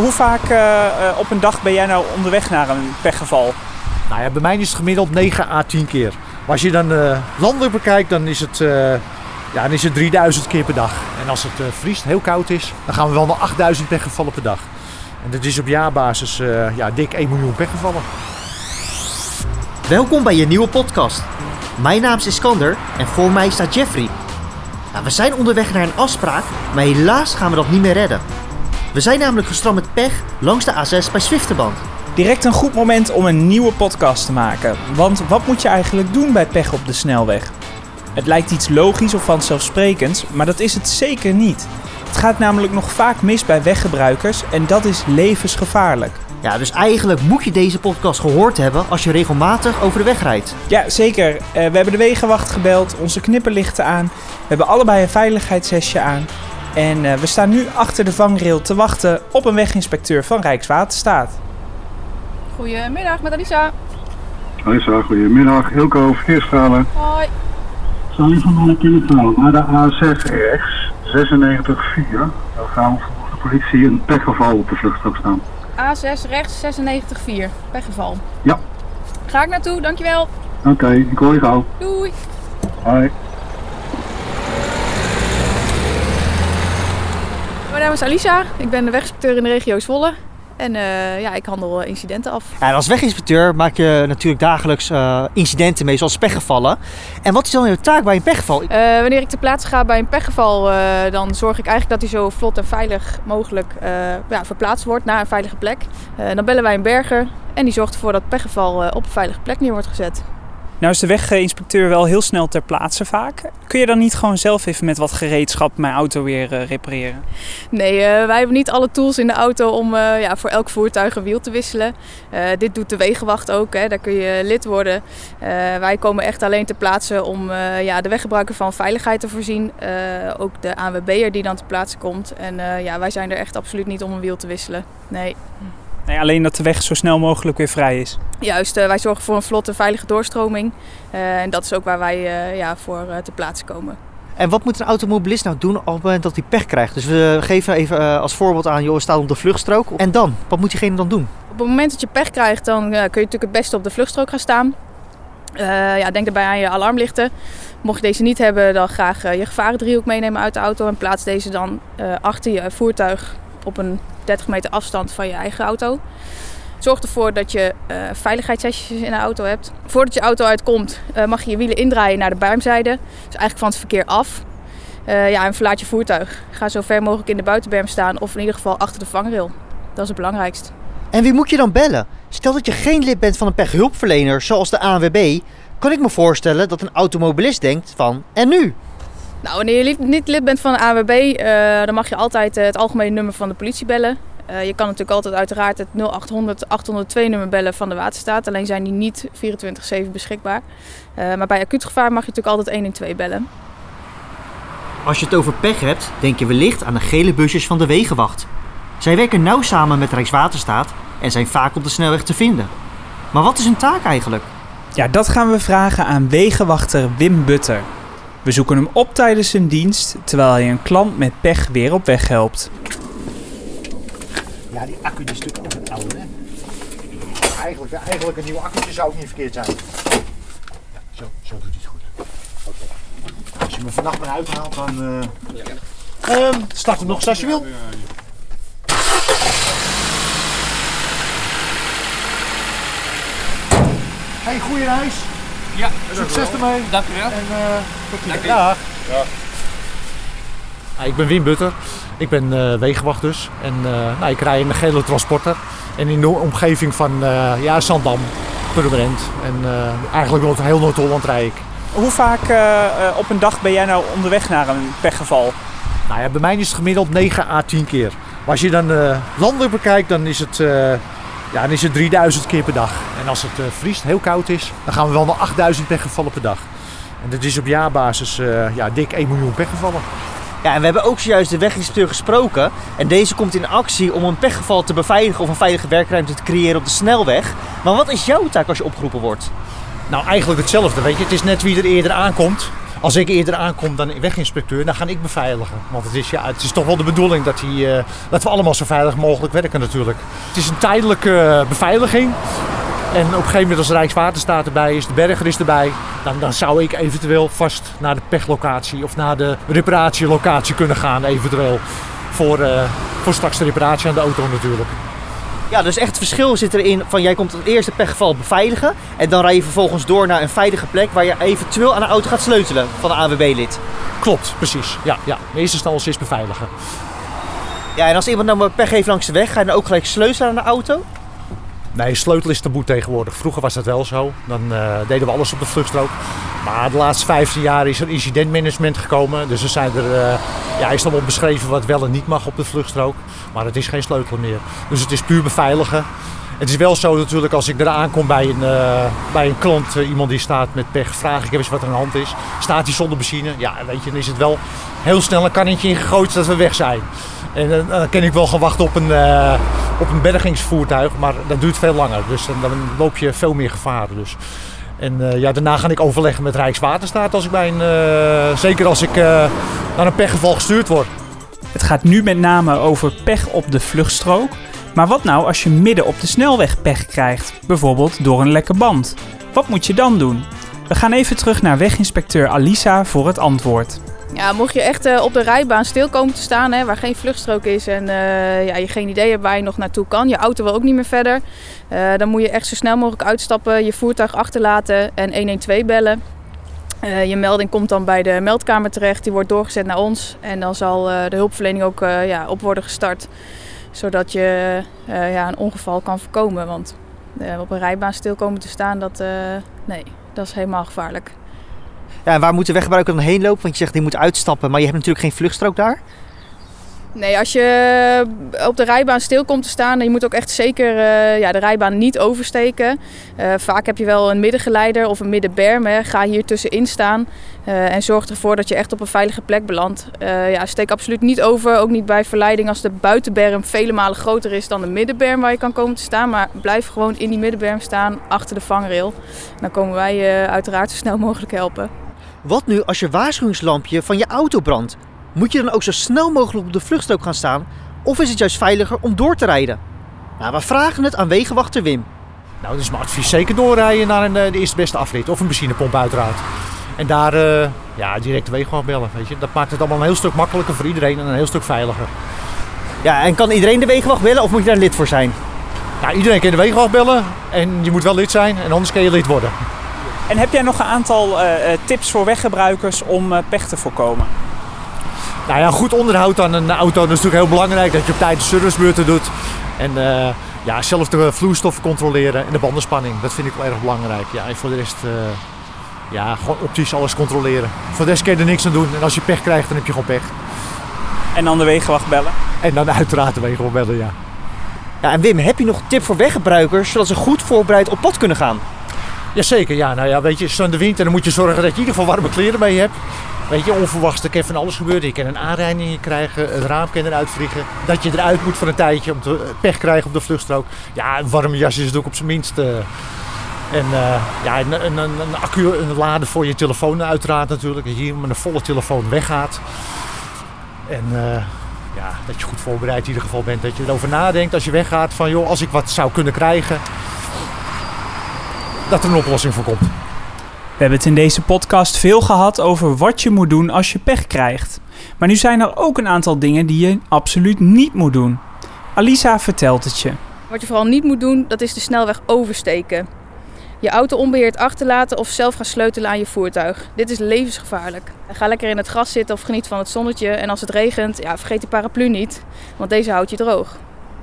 Hoe vaak uh, op een dag ben jij nou onderweg naar een pechgeval? Nou ja, bij mij is het gemiddeld 9 à 10 keer. Maar als je dan uh, landelijk bekijkt, dan is, het, ja, dan is het 3000 keer per dag. En als het vriest, heel koud is, dan gaan we wel naar 8000 pechgevallen per dag. En dat is op jaarbasis ja, dik 1 miljoen pechgevallen. Welkom bij je nieuwe podcast. Mijn naam is Iskander en voor mij staat Jeffrey. Nou, we zijn onderweg naar een afspraak, maar helaas gaan we dat niet meer redden. We zijn namelijk gestrand met pech langs de A6 bij Zwifterband. Direct een goed moment om een nieuwe podcast te maken. Want wat moet je eigenlijk doen bij pech op de snelweg? Het lijkt iets logisch of vanzelfsprekends, maar dat is het zeker niet. Het gaat namelijk nog vaak mis bij weggebruikers en dat is levensgevaarlijk. Ja, dus eigenlijk moet je deze podcast gehoord hebben als je regelmatig over de weg rijdt. Ja, zeker. Uh, we hebben de wegenwacht gebeld, onze knipperlichten aan. We hebben allebei een veiligheidshesje aan. En uh, we staan nu achter de vangrail te wachten op een weginspecteur van Rijkswaterstaat. Goedemiddag, met Alisa. Alisa, goedemiddag. Hilco, verkeersstralen. Hoi. Je van kunnen vertellen naar de A6 rechts, 96-4. Dan gaan we volgens de politie een pechgeval op de vluchtstrook staan. A6 rechts 96-4, pechgeval. Ja. Ga ik naartoe, dankjewel. Oké, ik hoor je gauw. Doei. Hoi. Mijn naam is Alisa, ik ben de weginspecteur in de regio Zwolle. En uh, ja, ik handel incidenten af. Ja, als weginspecteur maak je natuurlijk dagelijks uh, incidenten mee, zoals pechgevallen. En wat is dan je taak bij een pechgeval? Uh, wanneer ik ter plaatse ga bij een pechgeval, dan zorg ik eigenlijk dat hij zo vlot en veilig mogelijk ja, verplaatst wordt naar een veilige plek. dan bellen wij een berger en die zorgt ervoor dat het pechgeval op een veilige plek neer wordt gezet. Nou is de weginspecteur wel heel snel ter plaatse vaak. Kun je dan niet gewoon zelf even met wat gereedschap mijn auto weer uh, repareren? Nee, uh, wij hebben niet alle tools in de auto om uh, ja, voor elk voertuig een wiel te wisselen. dit doet de wegenwacht ook, hè. daar kun je lid worden. wij komen echt alleen ter plaatse om ja, de weggebruiker van veiligheid te voorzien. ook de ANWB'er die dan ter plaatse komt. En ja, wij zijn er echt absoluut niet om een wiel te wisselen. Nee. Nee, alleen dat de weg zo snel mogelijk weer vrij is. Juist, uh, wij zorgen voor een vlotte, veilige doorstroming. Uh, en dat is ook waar wij uh, ja, voor te plaatsen komen. En wat moet een automobilist nou doen op het moment dat hij pech krijgt? Dus we geven even als voorbeeld aan, joh, staat op de vluchtstrook. En dan? Wat moet diegene dan doen? Op het moment dat je pech krijgt, dan kun je natuurlijk het beste op de vluchtstrook gaan staan. ja, denk daarbij aan je alarmlichten. Mocht je deze niet hebben, dan graag je gevarendriehoek meenemen uit de auto. En plaats deze dan achter je voertuig op een 30 meter afstand van je eigen auto. Zorg ervoor dat je uh, in de auto hebt. Voordat je auto uitkomt uh, mag je je wielen indraaien naar de buimzijde. Dus eigenlijk van het verkeer af. Uh, ja, en verlaat je voertuig. Ga zo ver mogelijk in de buitenberm staan of in ieder geval achter de vangrail. Dat is het belangrijkst. En wie moet je dan bellen? Stel dat je geen lid bent van een pechhulpverlener zoals de ANWB, kan ik me voorstellen dat een automobilist denkt van en nu? Nou, wanneer je niet lid bent van de AWB, uh, dan mag je altijd het algemene nummer van de politie bellen. Uh, je kan natuurlijk altijd uiteraard het 0800 802 nummer bellen van de waterstaat. Alleen zijn die niet 24-7 beschikbaar. Uh, maar bij acuut gevaar mag je natuurlijk altijd 112 bellen. Als je het over pech hebt, denk je wellicht aan de gele busjes van de Wegenwacht. Zij werken nauw samen met Rijkswaterstaat en zijn vaak op de snelweg te vinden. Maar wat is hun taak eigenlijk? Ja, dat gaan we vragen aan wegenwachter Wim Butter. We zoeken hem op tijdens zijn dienst, terwijl hij een klant met pech weer op weg helpt. Ja, die accu is natuurlijk ook een oude? Eigenlijk, eigenlijk een nieuwe accu zou ook niet verkeerd zijn. Ja, zo, zo doet hij het goed. Als je me vannacht maar uithaalt, dan... Ja. Um, start hem nog eens als je wil. Hey, goede reis. Ja, succes ermee. Dank u wel. En uh, tot ziens. Dag. Ja. Ah, ik ben Wim Butter. Ik ben uh, wegenwacht dus. En uh, nou, ik rij in een gele transporter. En in de omgeving van uh, ja, Zandam, Purmerend. En eigenlijk Noord, heel Noord-Holland rij ik. Hoe vaak op een dag ben jij nou onderweg naar een pechgeval? Nou ja, bij mij is het gemiddeld 9 à 10 keer. Maar als je dan landelijk bekijkt, dan is het ja, dan is het 3000 keer per dag. En als het uh, vriest, heel koud is, dan gaan we wel naar 8000 pechgevallen per dag. En dat is op jaarbasis uh, ja, dik 1 miljoen pechgevallen. Ja, en we hebben ook zojuist de weginspecteur gesproken. En deze komt in actie om een pechgeval te beveiligen of een veilige werkruimte te creëren op de snelweg. Maar wat is jouw taak als je opgeroepen wordt? Nou, eigenlijk hetzelfde. Weet je. Het is net wie er eerder aankomt. Als ik eerder aankom dan weginspecteur, dan ga ik beveiligen. Want het is, ja, het is toch wel de bedoeling dat, eh, dat we allemaal zo veilig mogelijk werken natuurlijk. Het is een tijdelijke eh, beveiliging. En op een gegeven moment als Rijkswaterstaat erbij is, de berger is erbij, dan, dan zou ik eventueel vast naar de pechlocatie of naar de reparatielocatie kunnen gaan eventueel. Voor, eh, voor straks de reparatie aan de auto natuurlijk. Ja, dus echt het verschil zit erin van jij komt het eerste pechgeval beveiligen. En dan rij je vervolgens door naar een veilige plek waar je eventueel aan de auto gaat sleutelen van een AWB-lid. Klopt, precies. Ja, ja. In eerste instantie is beveiligen. Ja, en als iemand nou maar pech heeft langs de weg, ga je dan ook gelijk sleutelen aan de auto? Nee, sleutel is taboe tegenwoordig. Vroeger was dat wel zo. Dan eh, deden we alles op de vluchtstrook. Maar de laatste 15 jaar is er incidentmanagement gekomen. Dus er zijn er, eh, ja, is dan wel beschreven wat wel en niet mag op de vluchtstrook. Maar het is geen sleutel meer. Dus het is puur beveiligen. Het is wel zo natuurlijk als ik eraan kom bij een, eh, bij een klant, eh, iemand die staat met pech, vraag ik eens wat er aan de hand is. Staat hij zonder benzine? Ja, weet je, dan is het wel heel snel een kannetje ingegooid dat we weg zijn. En eh, dan kan ik wel gaan wachten op een, op een bergingsvoertuig, maar dat duurt veel langer. Dus dan, loop je veel meer gevaren. Dus. En ja, daarna ga ik overleggen met Rijkswaterstaat als ik bij een, zeker als ik naar een pechgeval gestuurd word. Het gaat nu met name over pech op de vluchtstrook. Maar wat nou als je midden op de snelweg pech krijgt? Bijvoorbeeld door een lekke band. Wat moet je dan doen? We gaan even terug naar weginspecteur Alisa voor het antwoord. Ja, mocht je echt eh, op de rijbaan stil komen te staan, hè, waar geen vluchtstrook is en eh, ja, je geen idee hebt waar je nog naartoe kan, je auto wil ook niet meer verder, eh, dan moet je echt zo snel mogelijk uitstappen, je voertuig achterlaten en 112 bellen. Je melding komt dan bij de meldkamer terecht, die wordt doorgezet naar ons en dan zal de hulpverlening ook ja, op worden gestart, zodat je eh, ja, een ongeval kan voorkomen. Want eh, op een rijbaan stil komen te staan, dat, eh, nee, dat is helemaal gevaarlijk. Ja, en waar moet de weggebruiker dan heen lopen? Want je zegt die moet uitstappen, maar je hebt natuurlijk geen vluchtstrook daar. Nee, als je op de rijbaan stil komt te staan, dan je moet ook echt zeker eh, ja, de rijbaan niet oversteken. Eh, vaak heb je wel een middengeleider of een middenberm. Hè. Ga hier tussenin staan eh, en zorg ervoor dat je echt op een veilige plek belandt. Eh, ja, steek absoluut niet over, ook niet bij verleiding als de buitenberm vele malen groter is dan de middenberm waar je kan komen te staan. Maar blijf gewoon in die middenberm staan, achter de vangrail. Dan komen wij je uiteraard zo snel mogelijk helpen. Wat nu als je waarschuwingslampje van je auto brandt? Moet je dan ook zo snel mogelijk op de vluchtstrook gaan staan? Of is het juist veiliger om door te rijden? Nou, we vragen het aan wegenwachter Wim. Nou, dat is mijn advies. Zeker doorrijden naar een, eh, de eerste beste afrit. Of een benzinepomp uiteraard. En daar eh, ja, direct de wegenwacht bellen. Weet je. Dat maakt het allemaal een heel stuk makkelijker voor iedereen en een heel stuk veiliger. Ja, en kan iedereen de wegenwacht bellen of moet je daar lid voor zijn? Nou, iedereen kan de wegenwacht bellen. En je moet wel lid zijn. En anders kan je lid worden. En heb jij nog een aantal eh, eh, tips voor weggebruikers om eh, pech te voorkomen? Nou ja, goed onderhoud aan een auto dat is natuurlijk heel belangrijk. Dat je op tijd de servicebeurten doet. En eh, ja, zelf de vloeistof controleren en de bandenspanning. Dat vind ik wel erg belangrijk. Ja, en voor de rest, eh, ja, gewoon optisch alles controleren. Voor de rest kun je er niks aan doen. En als je pech krijgt, dan heb je gewoon pech. En dan de wegenwacht bellen? En dan uiteraard de wegen bellen, ja. Ja, en Wim, heb je nog een tip voor weggebruikers zodat ze goed voorbereid op pad kunnen gaan? Jazeker, ja. Nou ja, weet je, zo'n de wind en dan moet je zorgen dat je in ieder geval warme kleren bij je hebt. Weet je, onverwachts, er kan van alles gebeuren. Je kan een aanrijding krijgen, het raam kan eruit vliegen. Dat je eruit moet voor een tijdje om te eh, pech krijgen op de vluchtstrook. Ja, een warme jas is natuurlijk op zijn minst. eh. en eh, ja, een, een, een, accu, een lader voor je telefoon uiteraard natuurlijk. Dat je hier met een volle telefoon weggaat. En ja, dat je goed voorbereid in ieder geval bent. Dat je erover nadenkt als je weggaat van joh, als ik wat zou kunnen krijgen. Dat er een oplossing voor komt. We hebben het in deze podcast veel gehad over wat je moet doen als je pech krijgt. Maar nu zijn er ook een aantal dingen die je absoluut niet moet doen. Alisa vertelt het je. Wat je vooral niet moet doen, dat is de snelweg oversteken. Je auto onbeheerd achterlaten of zelf gaan sleutelen aan je voertuig. Dit is levensgevaarlijk. Ga lekker in het gras zitten of geniet van het zonnetje. En als het regent, ja, vergeet die paraplu niet, want deze houdt je droog.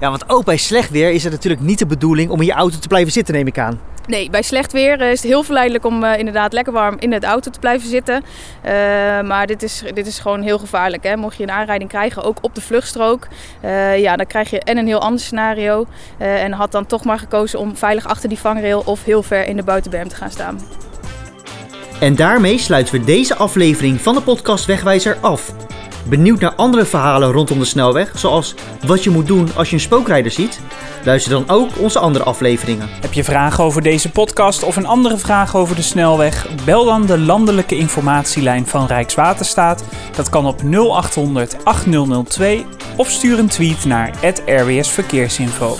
Ja, want ook bij slecht weer is het natuurlijk niet de bedoeling om in je auto te blijven zitten, neem ik aan. Nee, bij slecht weer eh, is het heel verleidelijk om eh, inderdaad lekker warm in de auto te blijven zitten. Eh, maar dit is, dit is gewoon heel gevaarlijk. Hè? Mocht je een aanrijding krijgen, ook op de vluchtstrook, ja, dan krijg je en een heel ander scenario. en had dan toch maar gekozen om veilig achter die vangrail of heel ver in de buitenberm te gaan staan. En daarmee sluiten we deze aflevering van de podcast Wegwijzer af. Benieuwd naar andere verhalen rondom de snelweg, zoals wat je moet doen als je een spookrijder ziet? Luister dan ook onze andere afleveringen. Heb je vragen over deze podcast of een andere vraag over de snelweg? Bel dan de landelijke informatielijn van Rijkswaterstaat. Dat kan op 0800 8002 of stuur een tweet naar @airwaysverkeersinfo.